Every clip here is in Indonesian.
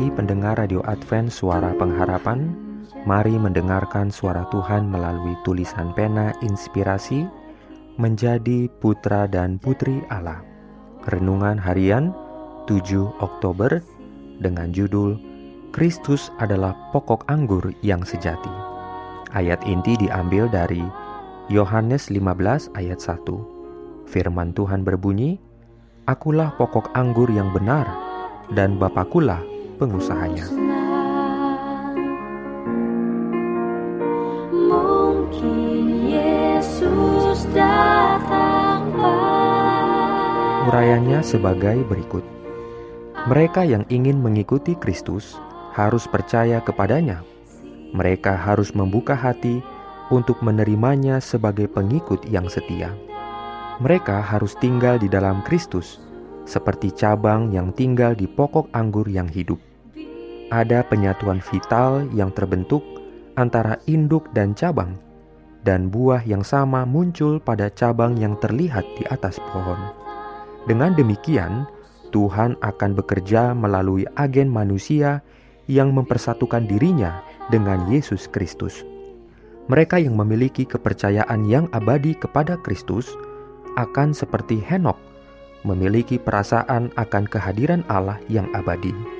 Pagi pendengar Radio Advent Suara Pengharapan Mari mendengarkan suara Tuhan melalui tulisan pena inspirasi Menjadi putra dan putri Allah. Renungan harian 7 Oktober dengan judul Kristus adalah pokok anggur yang sejati Ayat inti diambil dari Yohanes 15 ayat 1 Firman Tuhan berbunyi Akulah pokok anggur yang benar dan Bapakulah pengusahanya. Mungkin Yesus datang pagi Urayanya sebagai berikut. Mereka yang ingin mengikuti Kristus harus percaya kepadanya. Mereka harus membuka hati untuk menerimanya sebagai pengikut yang setia. Mereka harus tinggal di dalam Kristus, seperti cabang yang tinggal di pokok anggur yang hidup. Ada penyatuan vital yang terbentuk antara induk dan cabang, dan buah yang sama muncul pada cabang yang terlihat di atas pohon. Dengan demikian, Tuhan akan bekerja melalui agen manusia yang mempersatukan dirinya dengan Yesus Kristus. Mereka yang memiliki kepercayaan yang abadi kepada Kristus akan seperti Henok, memiliki perasaan akan kehadiran Allah yang abadi.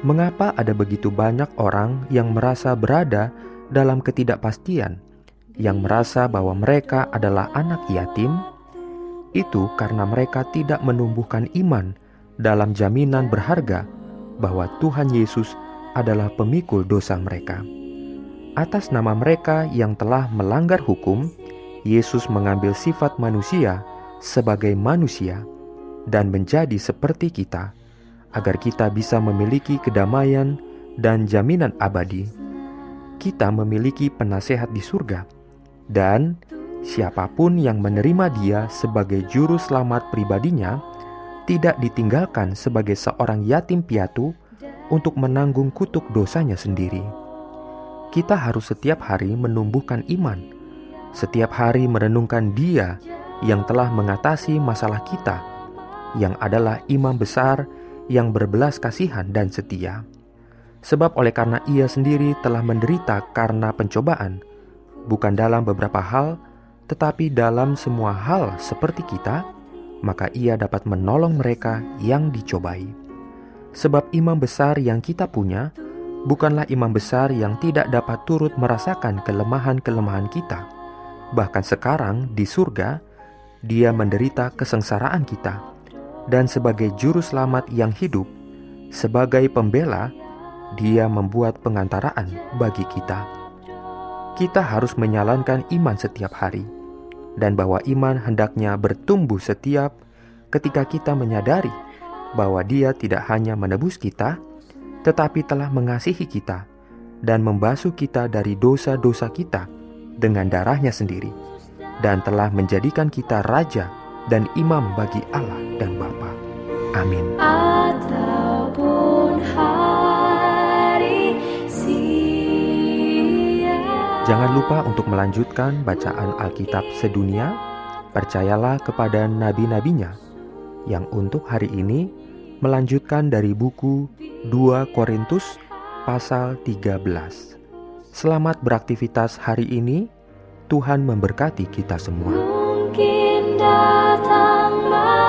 Mengapa ada begitu banyak orang yang merasa berada dalam ketidakpastian, yang merasa bahwa mereka adalah anak yatim? Itu karena mereka tidak menumbuhkan iman dalam jaminan berharga bahwa Tuhan Yesus adalah pemikul dosa mereka. Atas nama mereka yang telah melanggar hukum, Yesus mengambil sifat manusia sebagai manusia dan menjadi seperti kita, agar kita bisa memiliki kedamaian dan jaminan abadi. Kita memiliki penasehat di surga, dan siapa pun yang menerima Dia sebagai Juru Selamat pribadinya tidak ditinggalkan sebagai seorang yatim piatu untuk menanggung kutuk dosanya sendiri. Kita harus setiap hari menumbuhkan iman, setiap hari merenungkan Dia yang telah mengatasi masalah kita, yang adalah imam besar yang berbelas kasihan dan setia. Sebab oleh karena ia sendiri telah menderita karena pencobaan, bukan dalam beberapa hal, tetapi dalam semua hal seperti kita, maka ia dapat menolong mereka yang dicobai. Sebab imam besar yang kita punya bukanlah imam besar yang tidak dapat turut merasakan kelemahan-kelemahan kita. Bahkan sekarang di surga, dia menderita kesengsaraan kita. Dan sebagai juru selamat yang hidup, sebagai pembela, dia membuat pengantaraan bagi kita. Kita harus menyalankan iman setiap hari, dan bahwa iman hendaknya bertumbuh setiap ketika kita menyadari bahwa Dia tidak hanya menebus kita, tetapi telah mengasihi kita dan membasuh kita dari dosa-dosa kita dengan darahnya sendiri, dan telah menjadikan kita raja dan imam bagi Allah dan Bapa. Amin. Jangan lupa untuk melanjutkan bacaan Alkitab sedunia. Percayalah kepada nabi-nabinya yang untuk hari ini melanjutkan dari buku 2 Korintus pasal 13. Selamat beraktivitas hari ini. Tuhan memberkati kita semua mungkin datang malam